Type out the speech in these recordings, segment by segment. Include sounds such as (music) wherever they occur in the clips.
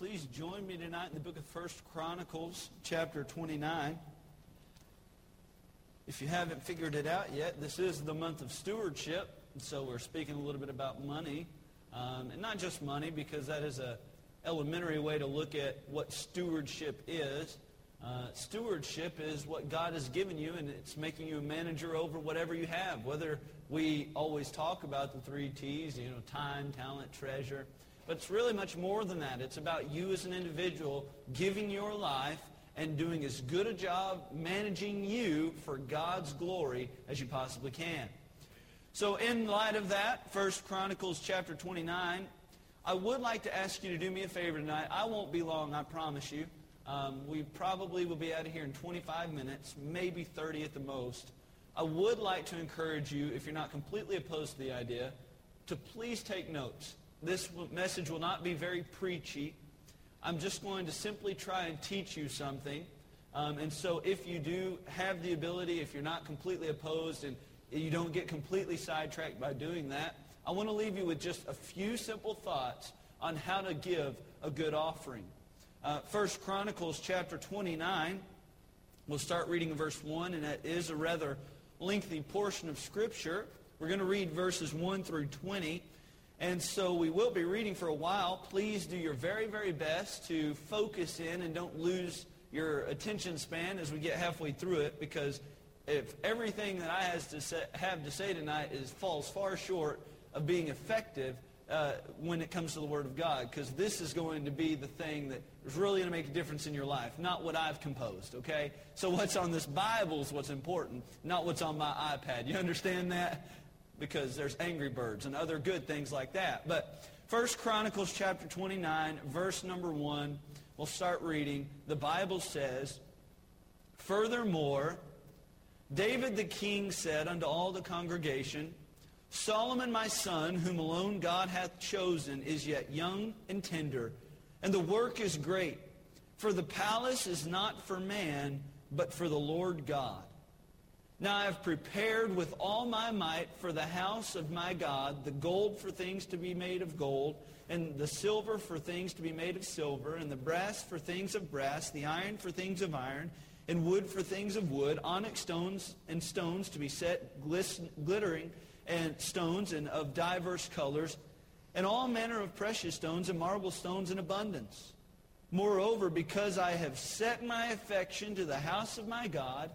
please join me tonight in the book of First Chronicles, chapter 29. If you haven't figured it out yet, this is the month of stewardship, and so we're speaking a little bit about money. Um, and not just money, because that is a elementary way to look at what stewardship is. Uh, stewardship is what God has given you, and it's making you a manager over whatever you have. Whether we always talk about the three T's, you know, time, talent, treasure. But it's really much more than that. It's about you as an individual giving your life and doing as good a job managing you for God's glory as you possibly can. So in light of that, First Chronicles chapter 29, I would like to ask you to do me a favor tonight. I won't be long, I promise you. Um, we probably will be out of here in 25 minutes, maybe 30 at the most. I would like to encourage you, if you're not completely opposed to the idea, to please take notes. This message will not be very preachy. I'm just going to simply try and teach you something. Um, and so if you do have the ability, if you're not completely opposed and you don't get completely sidetracked by doing that, I want to leave you with just a few simple thoughts on how to give a good offering. Uh, First Chronicles chapter 29, we'll start reading verse 1, and that is a rather lengthy portion of Scripture. We're going to read verses 1 through 20. And so we will be reading for a while. Please do your very, very best to focus in and don't lose your attention span as we get halfway through it because if everything that I has to say, have to say tonight is falls far short of being effective uh, when it comes to the Word of God because this is going to be the thing that is really going to make a difference in your life, not what I've composed, okay? So what's on this Bible is what's important, not what's on my iPad. You understand that? Because there's Angry Birds and other good things like that. But First Chronicles chapter 29, verse number 1, we'll start reading. The Bible says, Furthermore, David the king said unto all the congregation, Solomon my son, whom alone God hath chosen, is yet young and tender, and the work is great. For the palace is not for man, but for the Lord God. Now I have prepared with all my might for the house of my God the gold for things to be made of gold, and the silver for things to be made of silver, and the brass for things of brass, the iron for things of iron, and wood for things of wood, onyx stones and stones to be set glittering, and stones and of diverse colors, and all manner of precious stones and marble stones in abundance. Moreover, because I have set my affection to the house of my God,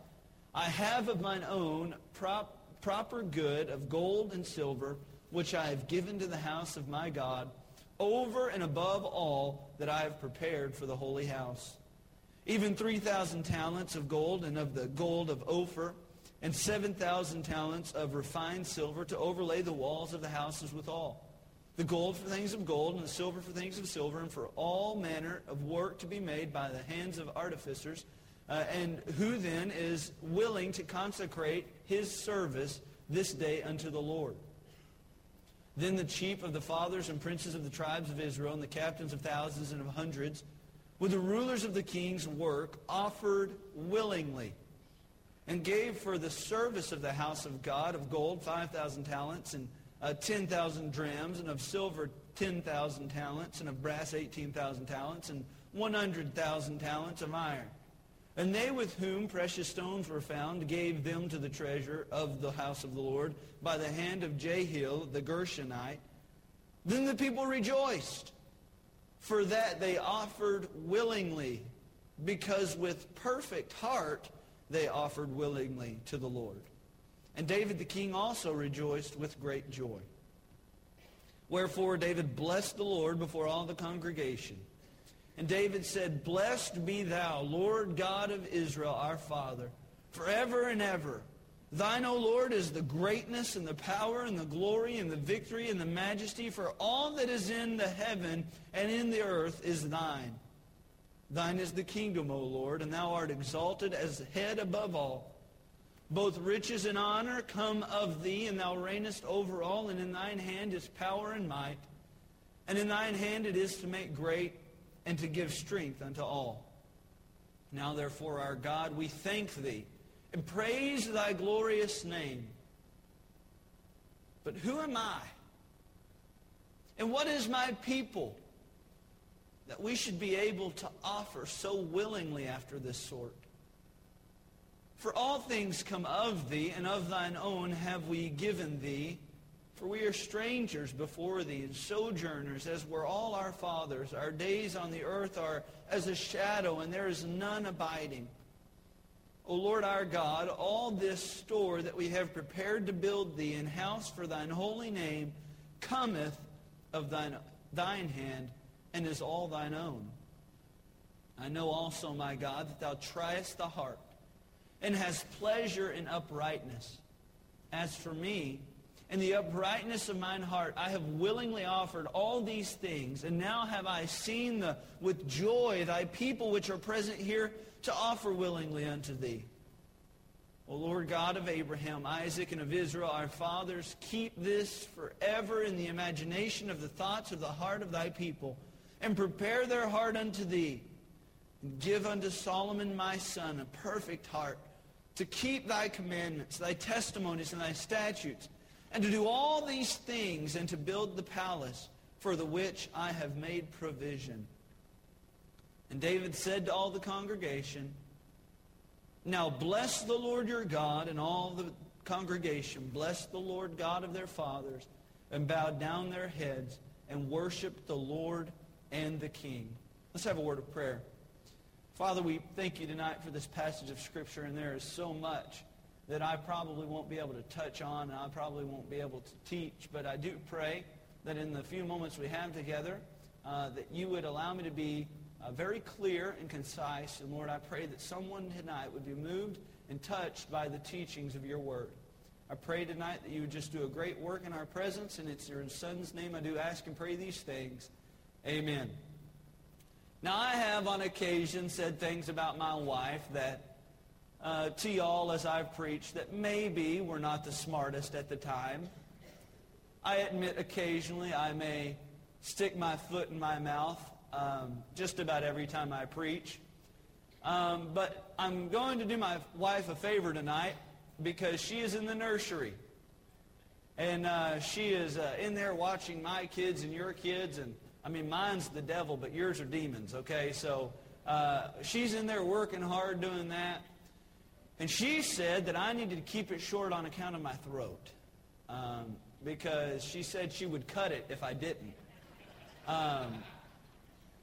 I have of mine own prop, proper good of gold and silver, which I have given to the house of my God, over and above all that I have prepared for the holy house. Even 3,000 talents of gold and of the gold of Ophir, and 7,000 talents of refined silver to overlay the walls of the houses withal. The gold for things of gold, and the silver for things of silver, and for all manner of work to be made by the hands of artificers, uh, and who then is willing to consecrate his service this day unto the Lord? Then the chief of the fathers and princes of the tribes of Israel and the captains of thousands and of hundreds, with the rulers of the king's work, offered willingly and gave for the service of the house of God of gold 5,000 talents and uh, 10,000 drams, and of silver 10,000 talents, and of brass 18,000 talents, and 100,000 talents of iron. And they with whom precious stones were found gave them to the treasure of the house of the Lord by the hand of Jehiel the Gershonite. Then the people rejoiced, for that they offered willingly, because with perfect heart they offered willingly to the Lord. And David the king also rejoiced with great joy. Wherefore David blessed the Lord before all the congregation. And David said, Blessed be thou, Lord God of Israel, our Father, forever and ever. Thine, O Lord, is the greatness and the power and the glory and the victory and the majesty, for all that is in the heaven and in the earth is thine. Thine is the kingdom, O Lord, and thou art exalted as head above all. Both riches and honor come of thee, and thou reignest over all, and in thine hand is power and might. And in thine hand it is to make great and to give strength unto all. Now, therefore, our God, we thank thee and praise thy glorious name. But who am I? And what is my people that we should be able to offer so willingly after this sort. For all things come of thee, and of thine own have we given thee. For we are strangers before thee, and sojourners, as were all our fathers. Our days on the earth are as a shadow, and there is none abiding. O Lord our God, all this store that we have prepared to build thee an house for thine holy name cometh of thine, thine hand, and is all thine own. I know also, my God, that thou triest the heart, and hast pleasure in uprightness. As for me, in the uprightness of mine heart, I have willingly offered all these things, and now have I seen the, with joy thy people which are present here to offer willingly unto thee. O Lord God of Abraham, Isaac, and of Israel, our fathers, keep this forever in the imagination of the thoughts of the heart of thy people, and prepare their heart unto thee. And give unto Solomon my son a perfect heart, to keep thy commandments, thy testimonies, and thy statutes, and to do all these things, and to build the palace for the which I have made provision. And David said to all the congregation, Now bless the Lord your God, and all the congregation bless the Lord God of their fathers, and bowed down their heads, and worshiped the Lord and the King. Let's have a word of prayer. Father, we thank you tonight for this passage of Scripture, and there is so much that I probably won't be able to touch on, and I probably won't be able to teach, but I do pray that in the few moments we have together, uh, that you would allow me to be uh, very clear and concise. And Lord, I pray that someone tonight would be moved and touched by the teachings of your word. I pray tonight that you would just do a great work in our presence, and it's your son's name I do ask and pray these things. Amen. Now, I have on occasion said things about my wife that uh, to y'all as I've preached that maybe we're not the smartest at the time. I admit occasionally I may stick my foot in my mouth um, just about every time I preach. Um, but I'm going to do my wife a favor tonight because she is in the nursery. And uh, she is uh, in there watching my kids and your kids. And I mean, mine's the devil, but yours are demons, okay? So uh, she's in there working hard doing that. And she said that I needed to keep it short on account of my throat. Um, because she said she would cut it if I didn't. Um,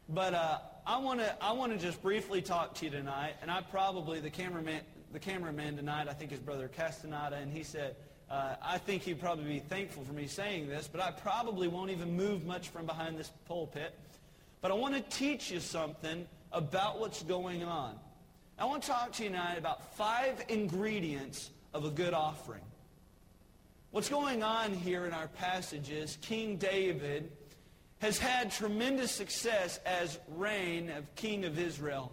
but uh, I want to I want to just briefly talk to you tonight, and I probably the cameraman the cameraman tonight I think is brother Castaneda, and he said uh, I think he'd probably be thankful for me saying this, but I probably won't even move much from behind this pulpit. But I want to teach you something about what's going on. I want to talk to you tonight about five ingredients of a good offering. What's going on here in our passage is King David has had tremendous success as reign of king of Israel.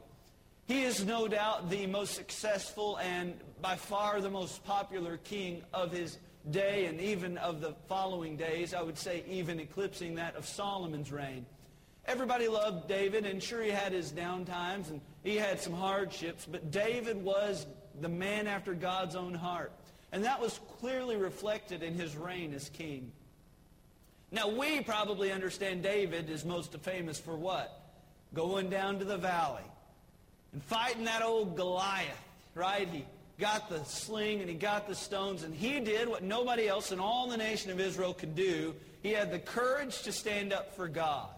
He is no doubt the most successful and by far the most popular king of his day and even of the following days. I would say even eclipsing that of Solomon's reign. Everybody loved David, and sure he had his down times and he had some hardships, but David was the man after God's own heart. And that was clearly reflected in his reign as king. Now, we probably understand David is most famous for what? Going down to the valley and fighting that old Goliath, right? He got the sling and he got the stones, and he did what nobody else in all the nation of Israel could do. He had the courage to stand up for God.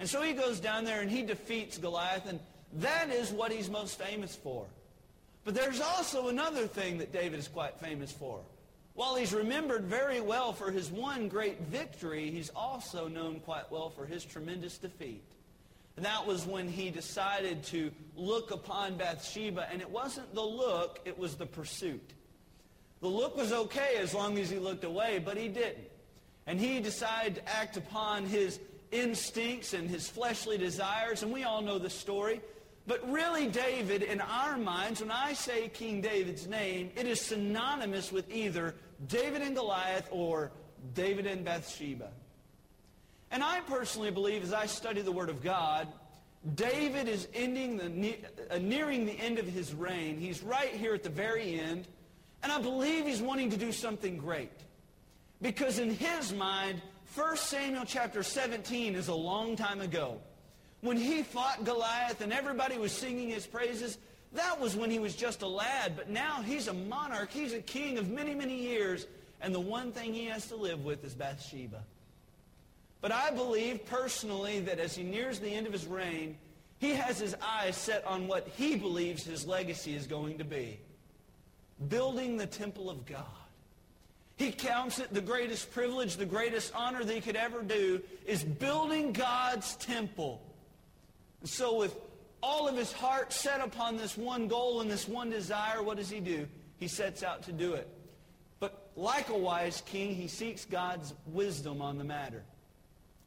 And so he goes down there and he defeats Goliath, and that is what he's most famous for. But there's also another thing that David is quite famous for. While he's remembered very well for his one great victory, he's also known quite well for his tremendous defeat. And that was when he decided to look upon Bathsheba, and it wasn't the look, it was the pursuit. The look was okay as long as he looked away, but he didn't. And he decided to act upon his instincts and his fleshly desires, and we all know the story. But really, David, in our minds, when I say King David's name, it is synonymous with either David and Goliath or David and Bathsheba. And I personally believe, as I study the Word of God, David is ending the, uh, nearing the end of his reign. He's right here at the very end. And I believe he's wanting to do something great. Because in his mind, 1 Samuel chapter 17 is a long time ago When he fought Goliath and everybody was singing his praises, that was when he was just a lad. But now he's a monarch. He's a king of many, many years. And the one thing he has to live with is Bathsheba. But I believe personally that as he nears the end of his reign, he has his eyes set on what he believes his legacy is going to be. Building the temple of God. He counts it the greatest privilege, the greatest honor that he could ever do is building God's temple. And so with all of his heart set upon this one goal and this one desire, what does he do? He sets out to do it. But like a wise king, he seeks God's wisdom on the matter.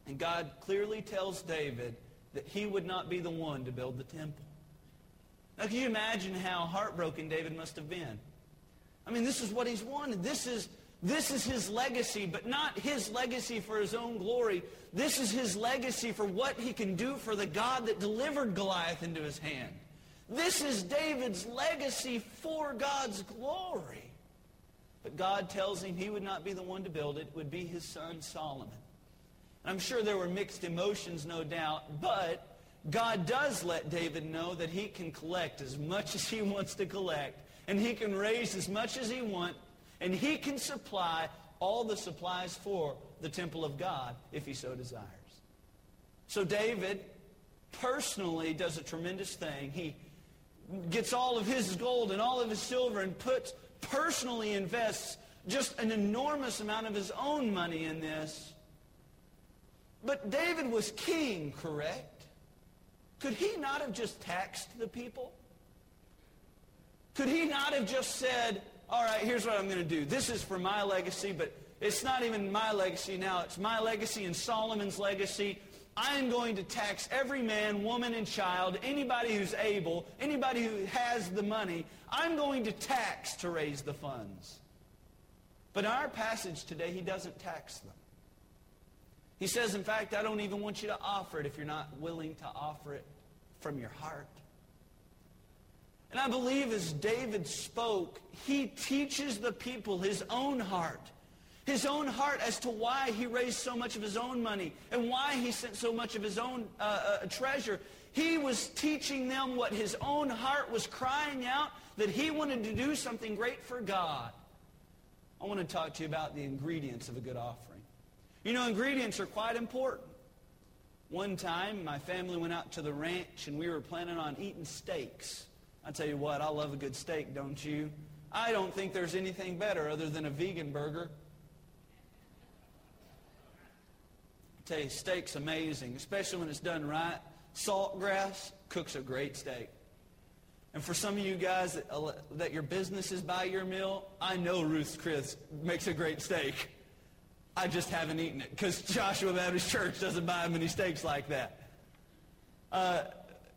And God clearly tells David that he would not be the one to build the temple. Now, can you imagine how heartbroken David must have been? I mean, this is what he's wanted. This is this is his legacy, but not his legacy for his own glory. This is his legacy for what he can do for the God that delivered Goliath into his hand. This is David's legacy for God's glory. But God tells him he would not be the one to build it. It would be his son Solomon. And I'm sure there were mixed emotions, no doubt, but God does let David know that he can collect as much as he wants to collect, and he can raise as much as he wants and he can supply all the supplies for the temple of God if he so desires. So David personally does a tremendous thing. He gets all of his gold and all of his silver and puts, personally invests just an enormous amount of his own money in this. But David was king, correct? Could he not have just taxed the people? Could he not have just said, all right, here's what I'm going to do. This is for my legacy, but it's not even my legacy now. It's my legacy and Solomon's legacy. I am going to tax every man, woman, and child, anybody who's able, anybody who has the money. I'm going to tax to raise the funds. But in our passage today, he doesn't tax them. He says, in fact, I don't even want you to offer it if you're not willing to offer it from your heart. And I believe as David spoke, he teaches the people his own heart. His own heart as to why he raised so much of his own money and why he sent so much of his own uh, uh, treasure. He was teaching them what his own heart was crying out, that he wanted to do something great for God. I want to talk to you about the ingredients of a good offering. You know, ingredients are quite important. One time, my family went out to the ranch and we were planning on eating steaks. I tell you what, I love a good steak, don't you? I don't think there's anything better other than a vegan burger. I tell you, steak's amazing, especially when it's done right. Saltgrass cooks a great steak. And for some of you guys that, uh, that your business is by your meal, I know Ruth's Chris makes a great steak. I just haven't eaten it because Joshua Baptist Church doesn't buy many steaks like that. Uh,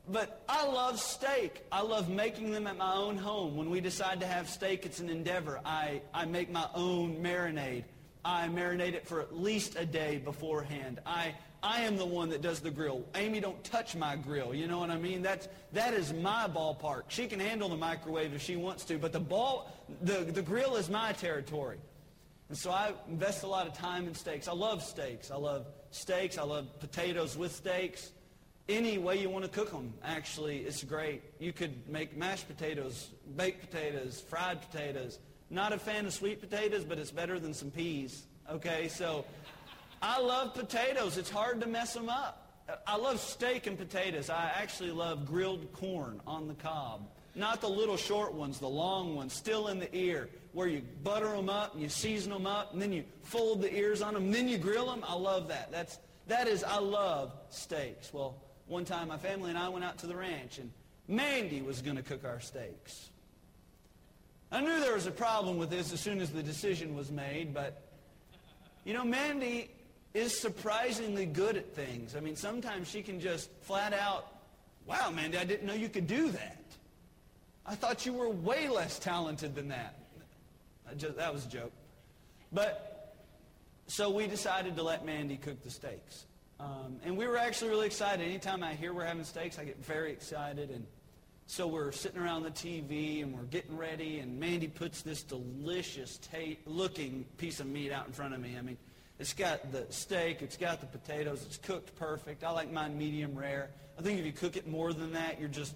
but I love steak. I love making them at my own home. When we decide to have steak, it's an endeavor. I, I make my own marinade. I marinate it for at least a day beforehand. I, I am the one that does the grill. Amy, don't touch my grill. You know what I mean? That's, that is my ballpark. She can handle the microwave if she wants to, but the, ball, the, the grill is my territory. And so I invest a lot of time in steaks. I love steaks. I love steaks. I love potatoes with steaks any way you want to cook them, actually, it's great. You could make mashed potatoes, baked potatoes, fried potatoes. Not a fan of sweet potatoes, but it's better than some peas. Okay, so I love potatoes. It's hard to mess them up. I love steak and potatoes. I actually love grilled corn on the cob. Not the little short ones, the long ones, still in the ear, where you butter them up and you season them up, and then you fold the ears on them, and then you grill them. I love that. That's, that is, I love steaks. Well, one time, my family and I went out to the ranch, and Mandy was going to cook our steaks. I knew there was a problem with this as soon as the decision was made, but, you know, Mandy is surprisingly good at things. I mean, sometimes she can just flat out, wow, Mandy, I didn't know you could do that. I thought you were way less talented than that. Just, that was a joke. But, so we decided to let Mandy cook the steaks. Um, and we were actually really excited. Anytime I hear we're having steaks, I get very excited. And so we're sitting around the TV and we're getting ready. And Mandy puts this delicious ta- looking piece of meat out in front of me. I mean, It's got the steak. It's got the potatoes. It's cooked perfect. I like mine medium rare. I think if you cook it more than that, you're just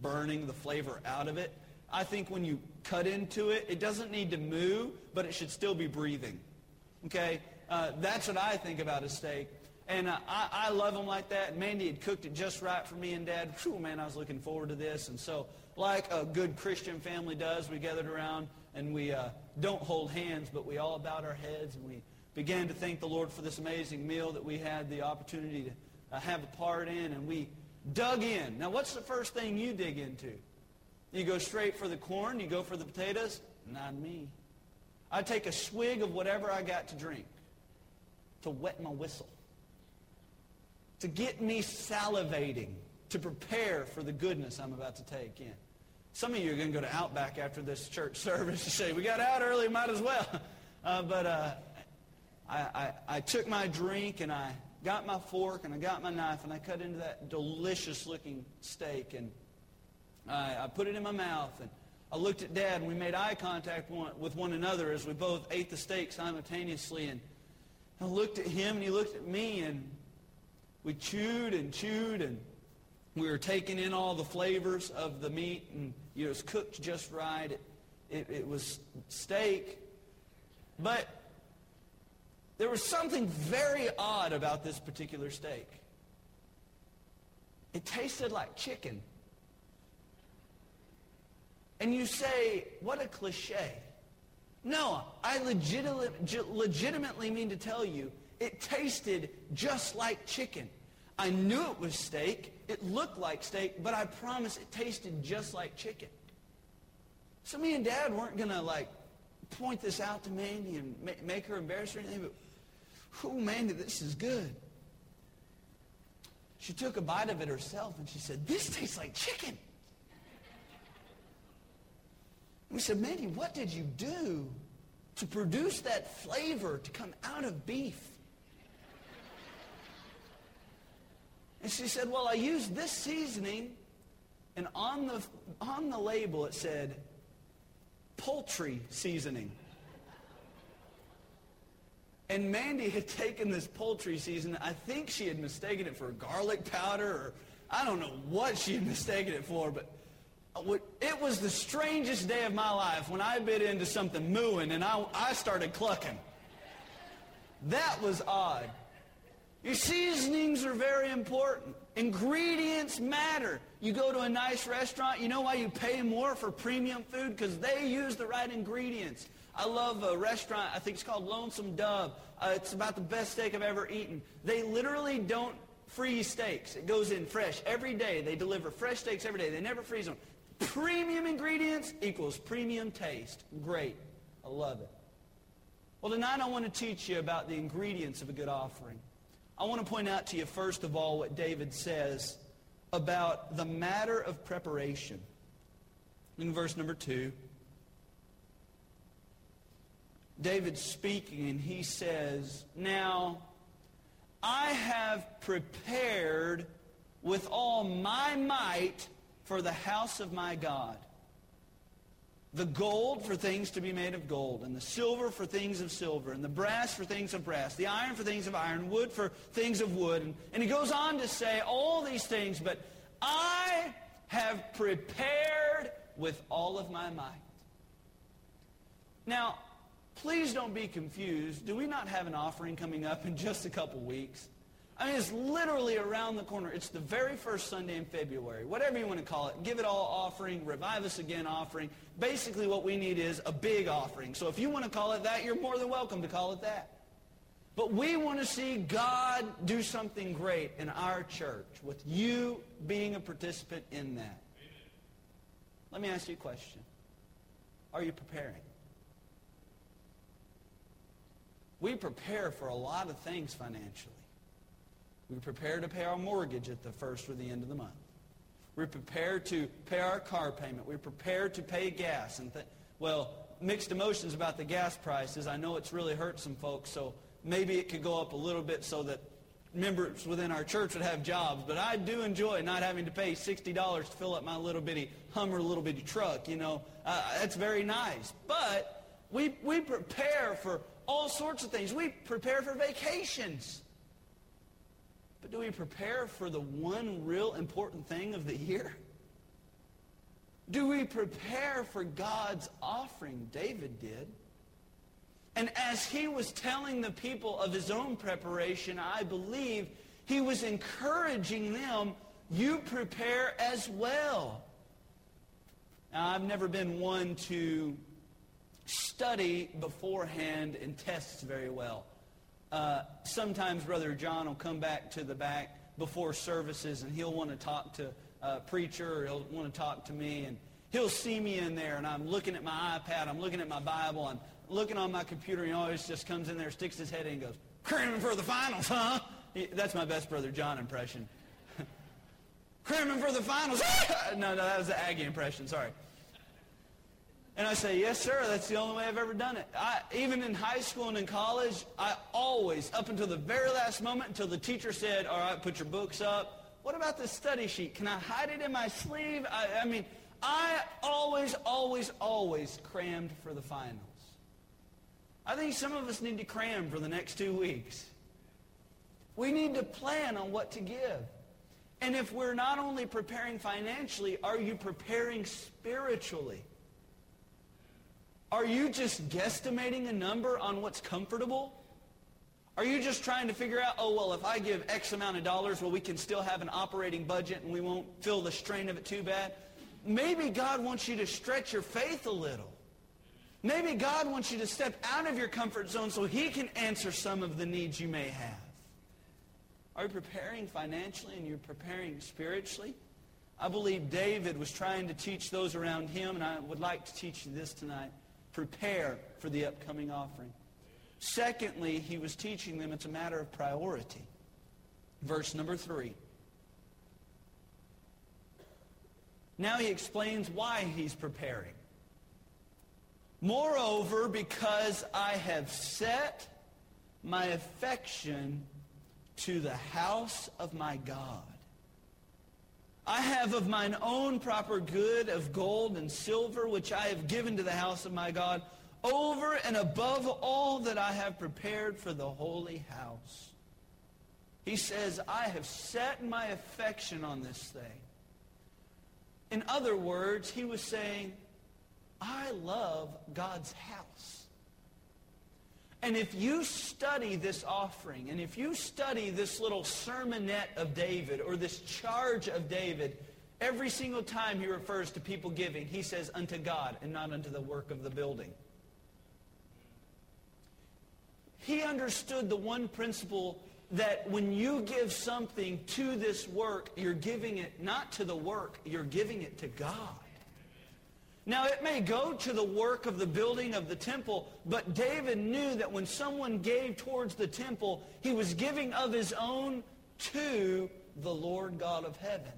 burning the flavor out of it. I think when you cut into it, it doesn't need to move, but it should still be breathing. Okay? Uh, that's what I think about a steak. And uh, I, I love them like that. Mandy had cooked it just right for me and Dad. Whew, man, I was looking forward to this. And so, like a good Christian family does, we gathered around and we uh, don't hold hands, but we all bowed our heads and we began to thank the Lord for this amazing meal that we had the opportunity to uh, have a part in. And we dug in. Now, what's the first thing you dig into? You go straight for the corn? You go for the potatoes? Not me. I take a swig of whatever I got to drink to wet my whistle to get me salivating to prepare for the goodness I'm about to take in. Some of you are going to go to Outback after this church (laughs) service to say, we got out early, might as well. (laughs) Uh, but uh, I, I, I took my drink and I got my fork and I got my knife and I cut into that delicious looking steak and I, I put it in my mouth and I looked at Dad and we made eye contact one, with one another as we both ate the steak simultaneously and I looked at him and he looked at me and we chewed and chewed and we were taking in all the flavors of the meat and you know, it was cooked just right. It, it, it was steak. But there was something very odd about this particular steak. It tasted like chicken. And you say, what a cliche. No, I legitimately mean to tell you it tasted just like chicken. I knew it was steak. It looked like steak, but I promise it tasted just like chicken. So me and Dad weren't going to like point this out to Mandy and make her embarrassed or anything, but, oh, Mandy, this is good. She took a bite of it herself and she said, this tastes like chicken. We said, Mandy, what did you do to produce that flavor to come out of beef? And she said, well, I used this seasoning, and on the, on the label it said, poultry seasoning. And Mandy had taken this poultry seasoning. I think she had mistaken it for garlic powder, or I don't know what she had mistaken it for, but it was the strangest day of my life when I bit into something mooing and I, I started clucking. That was odd. Your seasonings are very important. Ingredients matter. You go to a nice restaurant, you know why you pay more for premium food? Because they use the right ingredients. I love a restaurant, I think it's called Lonesome Dove. Uh, it's about the best steak I've ever eaten. They literally don't freeze steaks. It goes in fresh every day. They deliver fresh steaks every day. They never freeze them. Premium ingredients equals premium taste. Great. I love it. Well, tonight I want to teach you about the ingredients of a good offering. I want to point out to you, first of all, what David says about the matter of preparation. In verse number 2, David's speaking and he says, Now I have prepared with all my might for the house of my God the gold for things to be made of gold, and the silver for things of silver, and the brass for things of brass, the iron for things of iron, wood for things of wood. And, and he goes on to say all these things, but I have prepared with all of my might. Now, please don't be confused. Do we not have an offering coming up in just a couple weeks? I mean, it's literally around the corner. It's the very first Sunday in February. Whatever you want to call it. Give it all offering, revive us again offering. Basically what we need is a big offering. So if you want to call it that, you're more than welcome to call it that. But we want to see God do something great in our church with you being a participant in that. Let me ask you a question. Are you preparing? We prepare for a lot of things financially. We prepare to pay our mortgage at the first or the end of the month. We're prepared to pay our car payment. We're prepared to pay gas. And th- well, mixed emotions about the gas prices. I know it's really hurt some folks, so maybe it could go up a little bit so that members within our church would have jobs. But I do enjoy not having to pay $60 to fill up my little bitty Hummer little bitty truck. You know, uh, that's very nice. But we, we prepare for all sorts of things. We prepare for vacations. But do we prepare for the one real important thing of the year? Do we prepare for God's offering? David did. And as he was telling the people of his own preparation, I believe he was encouraging them, you prepare as well. Now, I've never been one to study beforehand in tests very well. Uh, sometimes Brother John will come back to the back before services and he'll want to talk to a preacher or he'll want to talk to me and he'll see me in there and I'm looking at my iPad, I'm looking at my Bible, I'm looking on my computer and he always just comes in there, sticks his head in and goes, cramming for the finals, huh? That's my best Brother John impression. (laughs) cramming for the finals. (laughs) no, no, that was the Aggie impression, sorry. And I say, yes, sir, that's the only way I've ever done it. I, even in high school and in college, I always, up until the very last moment, until the teacher said, all right, put your books up. What about this study sheet? Can I hide it in my sleeve? I, I mean, I always, always, always crammed for the finals. I think some of us need to cram for the next two weeks. We need to plan on what to give. And if we're not only preparing financially, are you preparing spiritually? Are you just guesstimating a number on what's comfortable? Are you just trying to figure out, oh, well, if I give X amount of dollars, well, we can still have an operating budget and we won't feel the strain of it too bad? Maybe God wants you to stretch your faith a little. Maybe God wants you to step out of your comfort zone so he can answer some of the needs you may have. Are you preparing financially and you're preparing spiritually? I believe David was trying to teach those around him, and I would like to teach you this tonight prepare for the upcoming offering. Secondly, he was teaching them it's a matter of priority. Verse number three. Now he explains why he's preparing. Moreover, because I have set my affection to the house of my God. I have of mine own proper good of gold and silver, which I have given to the house of my God, over and above all that I have prepared for the holy house. He says, I have set my affection on this thing. In other words, he was saying, I love God's house. And if you study this offering, and if you study this little sermonette of David, or this charge of David, every single time he refers to people giving, he says, unto God, and not unto the work of the building. He understood the one principle that when you give something to this work, you're giving it not to the work, you're giving it to God. Now, it may go to the work of the building of the temple, but David knew that when someone gave towards the temple, he was giving of his own to the Lord God of heaven.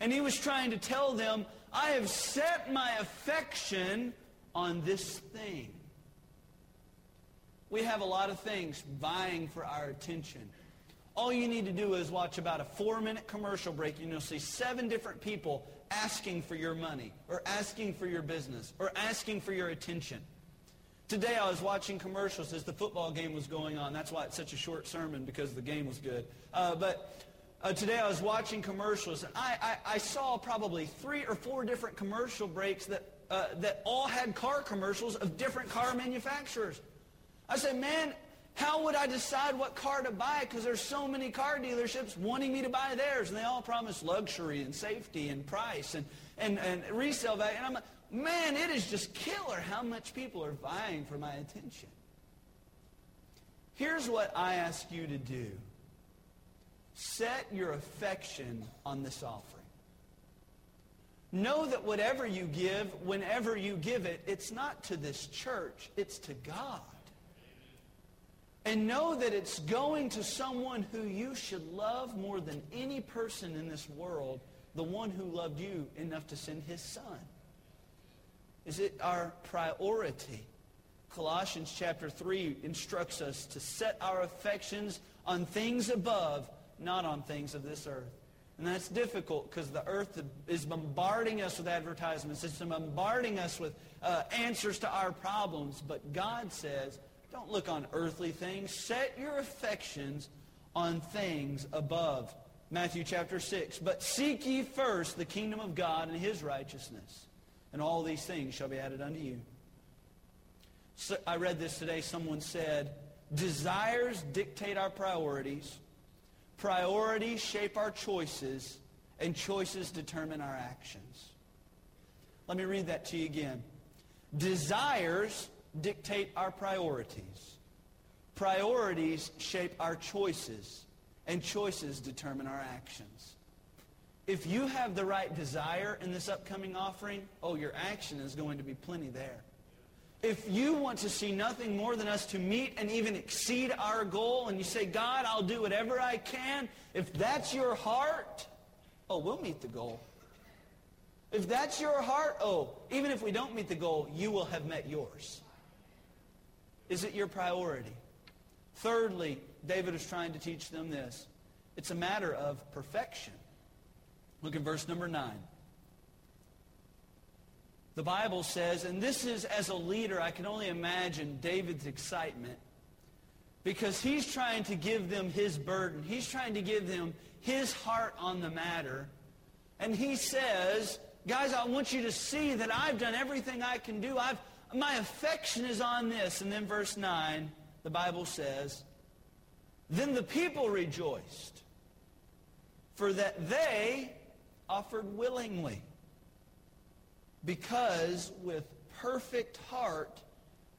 And he was trying to tell them, I have set my affection on this thing. We have a lot of things vying for our attention. All you need to do is watch about a four-minute commercial break, and you'll see seven different people asking for your money or asking for your business or asking for your attention. Today I was watching commercials as the football game was going on. That's why it's such a short sermon because the game was good. Uh, but uh, today I was watching commercials and I, I, I, saw probably three or four different commercial breaks that, uh, that all had car commercials of different car manufacturers. I said, man, how would I decide what car to buy? Because there's so many car dealerships wanting me to buy theirs, and they all promise luxury and safety and price and, and, and resale value. And I'm like, man, it is just killer how much people are vying for my attention. Here's what I ask you to do. Set your affection on this offering. Know that whatever you give, whenever you give it, it's not to this church, it's to God. And know that it's going to someone who you should love more than any person in this world, the one who loved you enough to send his son. Is it our priority? Colossians chapter 3 instructs us to set our affections on things above, not on things of this earth. And that's difficult because the earth is bombarding us with advertisements. It's bombarding us with uh, answers to our problems. But God says, Don't look on earthly things. Set your affections on things above. Matthew chapter 6. But seek ye first the kingdom of God and his righteousness, and all these things shall be added unto you. So I read this today. Someone said, desires dictate our priorities, priorities shape our choices, and choices determine our actions. Let me read that to you again. Desires dictate our priorities. Priorities shape our choices, and choices determine our actions. If you have the right desire in this upcoming offering, oh, your action is going to be plenty there. If you want to see nothing more than us to meet and even exceed our goal, and you say, God, I'll do whatever I can, if that's your heart, oh, we'll meet the goal. If that's your heart, oh, even if we don't meet the goal, you will have met yours. Is it your priority? Thirdly, David is trying to teach them this. It's a matter of perfection. Look at verse number 9. The Bible says, and this is as a leader, I can only imagine David's excitement because he's trying to give them his burden. He's trying to give them his heart on the matter. And he says, guys, I want you to see that I've done everything I can do. I've, my affection is on this. And then verse 9, the Bible says, Then the people rejoiced, for that they offered willingly, because with perfect heart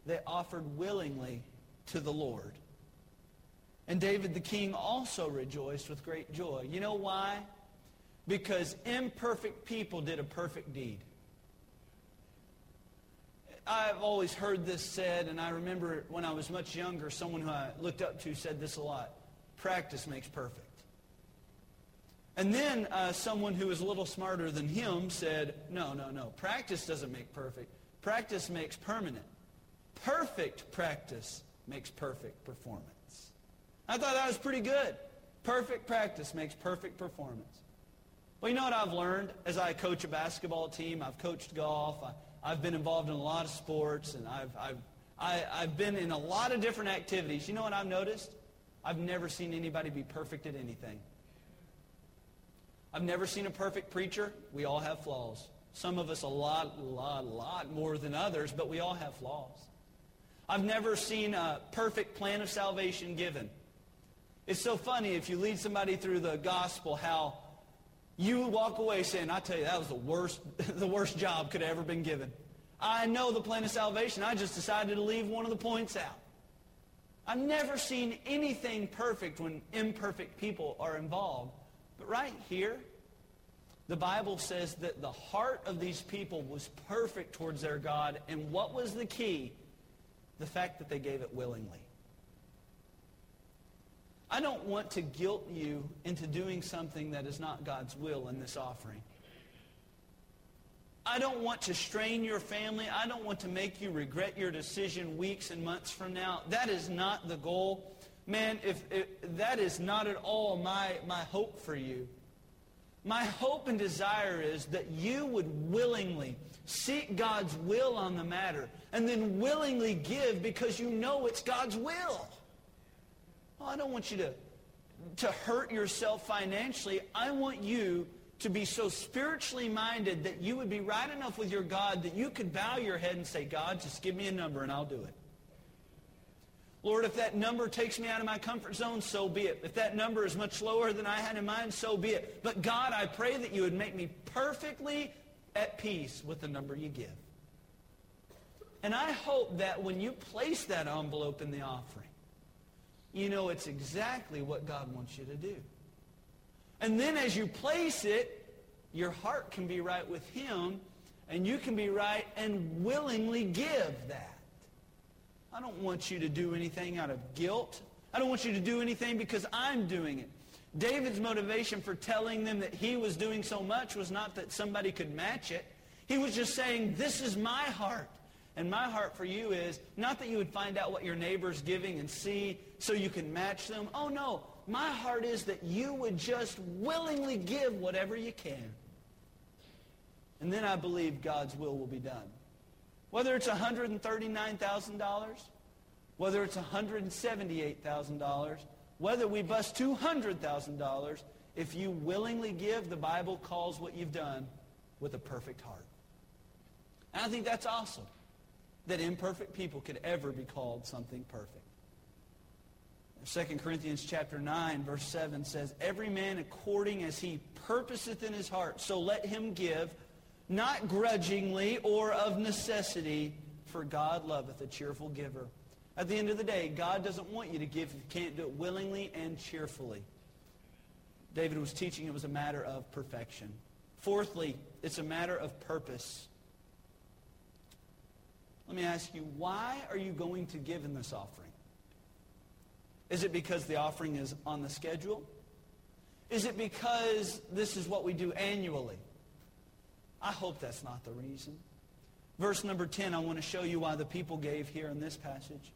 they offered willingly to the Lord. And David the king also rejoiced with great joy. You know why? Because imperfect people did a perfect deed. I've always heard this said, and I remember when I was much younger, someone who I looked up to said this a lot. Practice makes perfect. And then uh, someone who was a little smarter than him said, no, no, no. Practice doesn't make perfect. Practice makes permanent. Perfect practice makes perfect performance. I thought that was pretty good. Perfect practice makes perfect performance. Well, you know what I've learned as I coach a basketball team? I've coached golf. I, I've been involved in a lot of sports, and I've, I've, I, have i have been in a lot of different activities. You know what I've noticed? I've never seen anybody be perfect at anything. I've never seen a perfect preacher. We all have flaws. Some of us a lot, lot, lot more than others, but we all have flaws. I've never seen a perfect plan of salvation given. It's so funny if you lead somebody through the gospel how you walk away saying, I tell you, that was the worst, (laughs) the worst job could have ever been given. I know the plan of salvation. I just decided to leave one of the points out. I've never seen anything perfect when imperfect people are involved. But right here, the Bible says that the heart of these people was perfect towards their God. And what was the key? The fact that they gave it willingly. I don't want to guilt you into doing something that is not God's will in this offering. I don't want to strain your family. I don't want to make you regret your decision weeks and months from now. That is not the goal. Man, if, if that is not at all my, my hope for you. My hope and desire is that you would willingly seek God's will on the matter and then willingly give because you know it's God's will. Oh, I don't want you to, to hurt yourself financially. I want you to be so spiritually minded that you would be right enough with your God that you could bow your head and say, God, just give me a number and I'll do it. Lord, if that number takes me out of my comfort zone, so be it. If that number is much lower than I had in mind, so be it. But God, I pray that you would make me perfectly at peace with the number you give. And I hope that when you place that envelope in the offering, you know it's exactly what God wants you to do. And then as you place it, your heart can be right with him, and you can be right and willingly give that. I don't want you to do anything out of guilt. I don't want you to do anything because I'm doing it. David's motivation for telling them that he was doing so much was not that somebody could match it. He was just saying, this is my heart. And my heart for you is not that you would find out what your neighbor's giving and see so you can match them. Oh, no. My heart is that you would just willingly give whatever you can. And then I believe God's will will be done. Whether it's $139,000 whether it's $178,000, whether we bust $200,000, if you willingly give, the Bible calls what you've done with a perfect heart. And I think that's awesome that imperfect people could ever be called something perfect. 2 Corinthians chapter 9, verse 7 says, Every man according as he purposeth in his heart, so let him give, not grudgingly or of necessity, for God loveth a cheerful giver. At the end of the day, God doesn't want you to give if you can't do it willingly and cheerfully. David was teaching it was a matter of perfection. Fourthly, it's a matter of purpose. Let me ask you, why are you going to give in this offering? Is it because the offering is on the schedule? Is it because this is what we do annually? I hope that's not the reason. Verse number 10, I want to show you why the people gave here in this passage.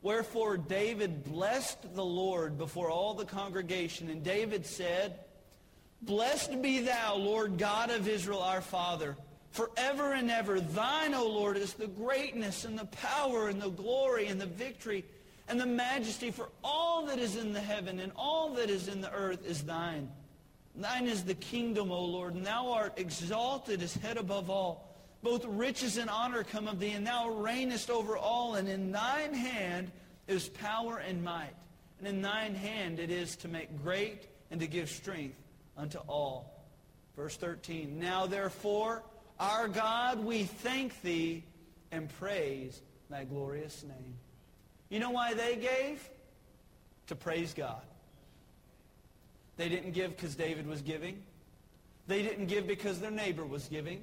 Wherefore David blessed the Lord before all the congregation, and David said, Blessed be thou, Lord God of Israel, our Father, forever and ever. Thine, O Lord, is the greatness and the power and the glory and the victory and the majesty for all that is in the heaven and all that is in the earth is thine. Thine is the kingdom, O Lord, and thou art exalted as head above all. Both riches and honor come of thee, and thou reignest over all, and in thine hand is power and might. And in thine hand it is to make great and to give strength unto all. Verse 13, Now therefore, our God, we thank thee and praise thy glorious name. You know why they gave? To praise God. They didn't give because David was giving. They didn't give because their neighbor was giving.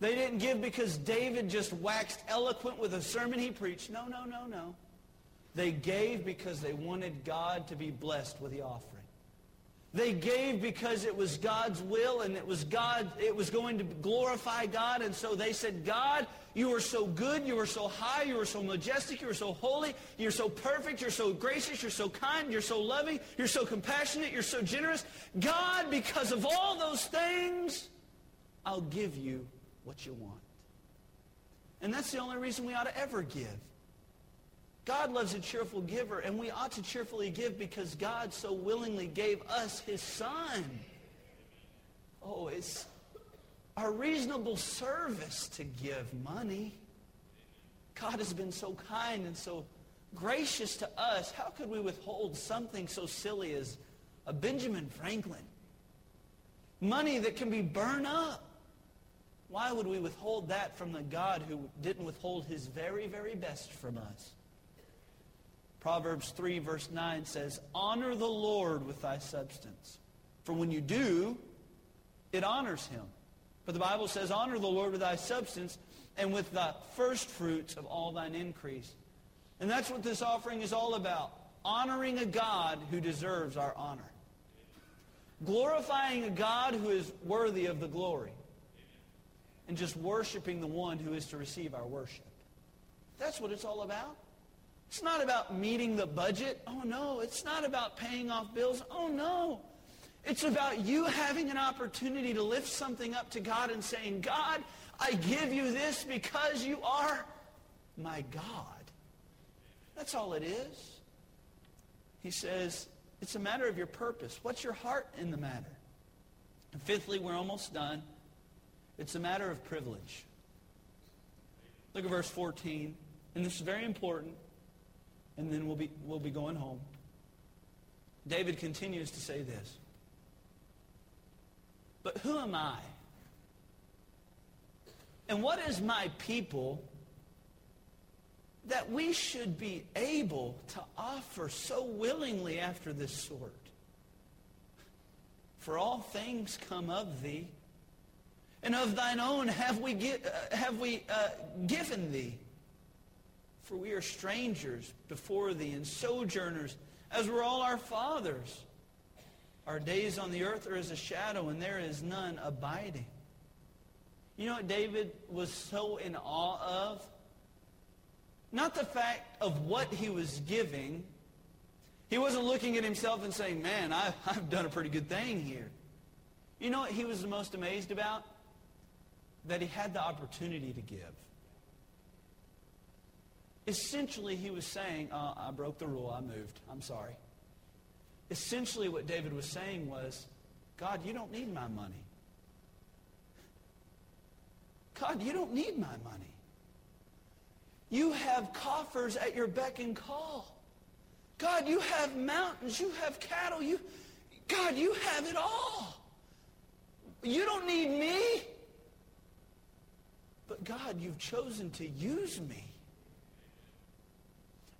They didn't give because David just waxed eloquent with a sermon he preached. No, no, no, no. They gave because they wanted God to be blessed with the offering. They gave because it was God's will and it was God, it was going to glorify God. And so they said, God, you are so good, you are so high, you are so majestic, you are so holy, you're so perfect, you're so gracious, you're so kind, you're so loving, you're so compassionate, you're so generous. God, because of all those things, I'll give you what you want. And that's the only reason we ought to ever give. God loves a cheerful giver, and we ought to cheerfully give because God so willingly gave us his son. Oh, it's our reasonable service to give money. God has been so kind and so gracious to us. How could we withhold something so silly as a Benjamin Franklin? Money that can be burned up. Why would we withhold that from the God who didn't withhold his very, very best from us? Proverbs 3, verse 9 says, Honor the Lord with thy substance. For when you do, it honors him. But the Bible says, Honor the Lord with thy substance and with the first fruits of all thine increase. And that's what this offering is all about. Honoring a God who deserves our honor. Glorifying a God who is worthy of the glory. And just worshiping the one who is to receive our worship. That's what it's all about. It's not about meeting the budget. Oh, no. It's not about paying off bills. Oh, no. It's about you having an opportunity to lift something up to God and saying, God, I give you this because you are my God. That's all it is. He says, it's a matter of your purpose. What's your heart in the matter? And fifthly, we're almost done. It's a matter of privilege. Look at verse 14. And this is very important and then we'll be, we'll be going home. David continues to say this. But who am I? And what is my people that we should be able to offer so willingly after this sort? For all things come of thee, and of thine own have we, gi- uh, have we uh, given thee. For we are strangers before thee and sojourners, as were all our fathers. Our days on the earth are as a shadow, and there is none abiding. You know what David was so in awe of? Not the fact of what he was giving. He wasn't looking at himself and saying, man, I've, (laughs) I've done a pretty good thing here. You know what he was the most amazed about? That he had the opportunity to give. Essentially he was saying, uh, I broke the rule, I moved, I'm sorry. Essentially what David was saying was, God, you don't need my money. God, you don't need my money. You have coffers at your beck and call. God, you have mountains. You have cattle. You, God, you have it all. You don't need me. But God, you've chosen to use me.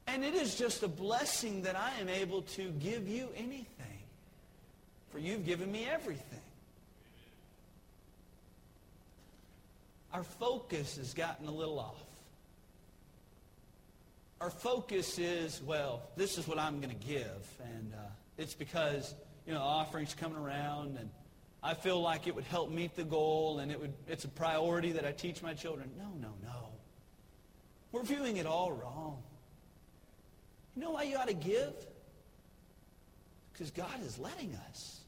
And it is just a blessing that I am able to give you anything. For you've given me everything. Our focus has gotten a little off. Our focus is, well, this is what I'm going to give. And uh, it's because, you know, offerings coming around and I feel like it would help meet the goal and it would, it's a priority that I teach my children. No, no, no. We're viewing it all wrong. You know why you ought to give? Because God is letting us.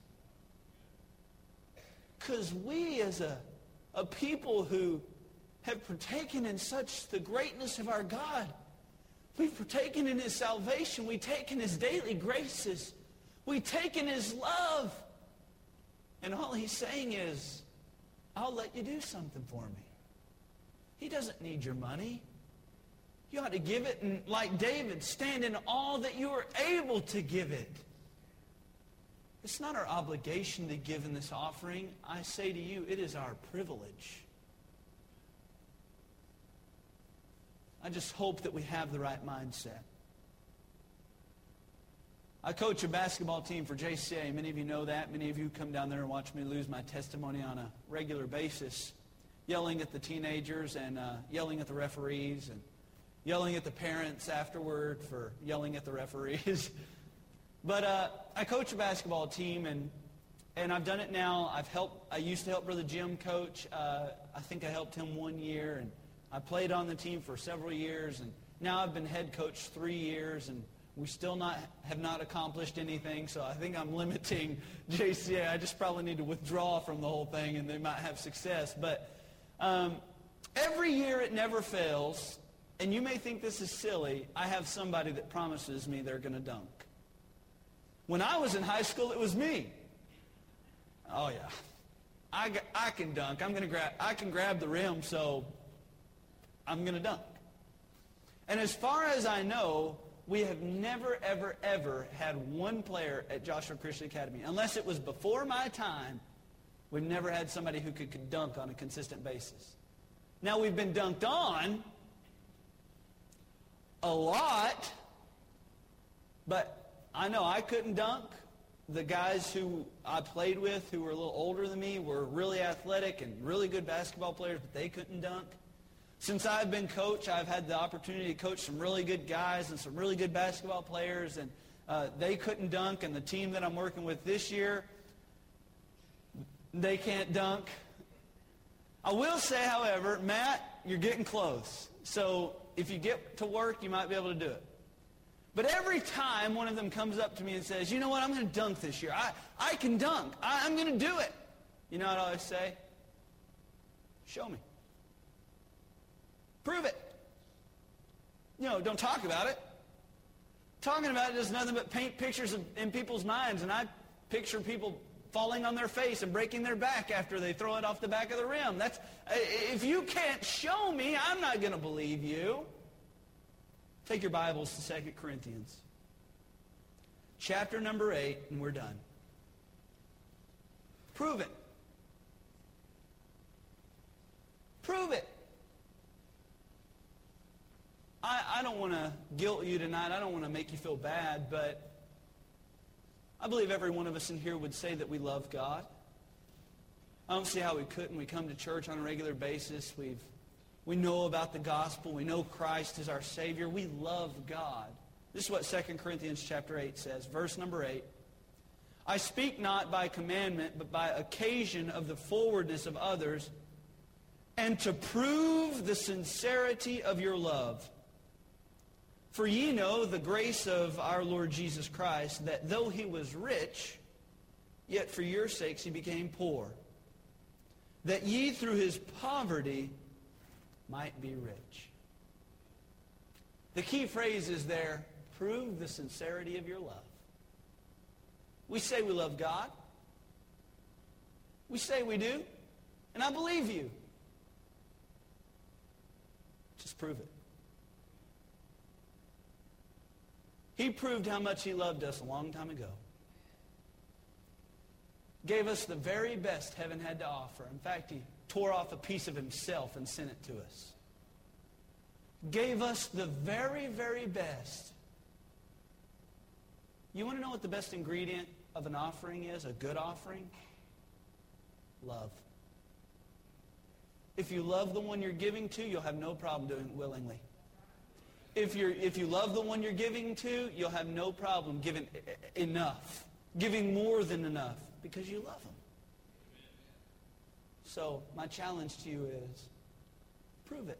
Because we as a, a people who have partaken in such the greatness of our God, we've partaken in his salvation. We've taken his daily graces. We've taken his love. And all he's saying is, I'll let you do something for me. He doesn't need your money. You ought to give it and, like David, stand in all that you are able to give it. It's not our obligation to give in this offering. I say to you, it is our privilege. I just hope that we have the right mindset. I coach a basketball team for JCA. Many of you know that. Many of you come down there and watch me lose my testimony on a regular basis, yelling at the teenagers and uh, yelling at the referees and yelling at the parents afterward for yelling at the referees. (laughs) but uh, I coach a basketball team, and and I've done it now. I've helped. I used to help Brother Jim coach. Uh, I think I helped him one year, and I played on the team for several years, and now I've been head coach three years, and we still not have not accomplished anything, so I think I'm (laughs) limiting JCA. I just probably need to withdraw from the whole thing, and they might have success. But um, every year it never fails, and you may think this is silly. I have somebody that promises me they're going to dunk. When I was in high school, it was me. Oh yeah, I, I can dunk. I'm going to grab. I can grab the rim, so I'm going to dunk. And as far as I know, we have never, ever, ever had one player at Joshua Christian Academy, unless it was before my time, we've never had somebody who could, could dunk on a consistent basis. Now, we've been dunked on a lot, but I know I couldn't dunk. The guys who I played with who were a little older than me were really athletic and really good basketball players, but they couldn't dunk. Since I've been coach, I've had the opportunity to coach some really good guys and some really good basketball players, and uh, they couldn't dunk. And the team that I'm working with this year, they can't dunk. I will say, however, Matt, you're getting close. So if you get to work, you might be able to do it. But every time one of them comes up to me and says, you know what, I'm going to dunk this year. I, I can dunk. I, I'm going to do it. You know what I always say? Show me. Prove it. You know, don't talk about it. Talking about it is nothing but paint pictures in people's minds, and I picture people falling on their face and breaking their back after they throw it off the back of the rim. That's if you can't show me, I'm not going to believe you. Take your Bibles to 2 Corinthians. Chapter number 8, and we're done. Prove it. Prove it. I, I don't want to guilt you tonight. I don't want to make you feel bad, but I believe every one of us in here would say that we love God. I don't see how we couldn't. We come to church on a regular basis. We've, we know about the gospel. We know Christ is our Savior. We love God. This is what 2 Corinthians chapter 8 says. Verse number 8. I speak not by commandment, but by occasion of the forwardness of others, and to prove the sincerity of your love. For ye know the grace of our Lord Jesus Christ, that though he was rich, yet for your sakes he became poor, that ye through his poverty might be rich. The key phrase is there, prove the sincerity of your love. We say we love God. We say we do. And I believe you. Just prove it. He proved how much he loved us a long time ago. Gave us the very best heaven had to offer. In fact, he tore off a piece of himself and sent it to us. Gave us the very, very best. You want to know what the best ingredient of an offering is, a good offering? Love. If you love the one you're giving to, you'll have no problem doing it willingly. If, you're, if you love the one you're giving to, you'll have no problem giving enough, giving more than enough, because you love them. So my challenge to you is, prove it.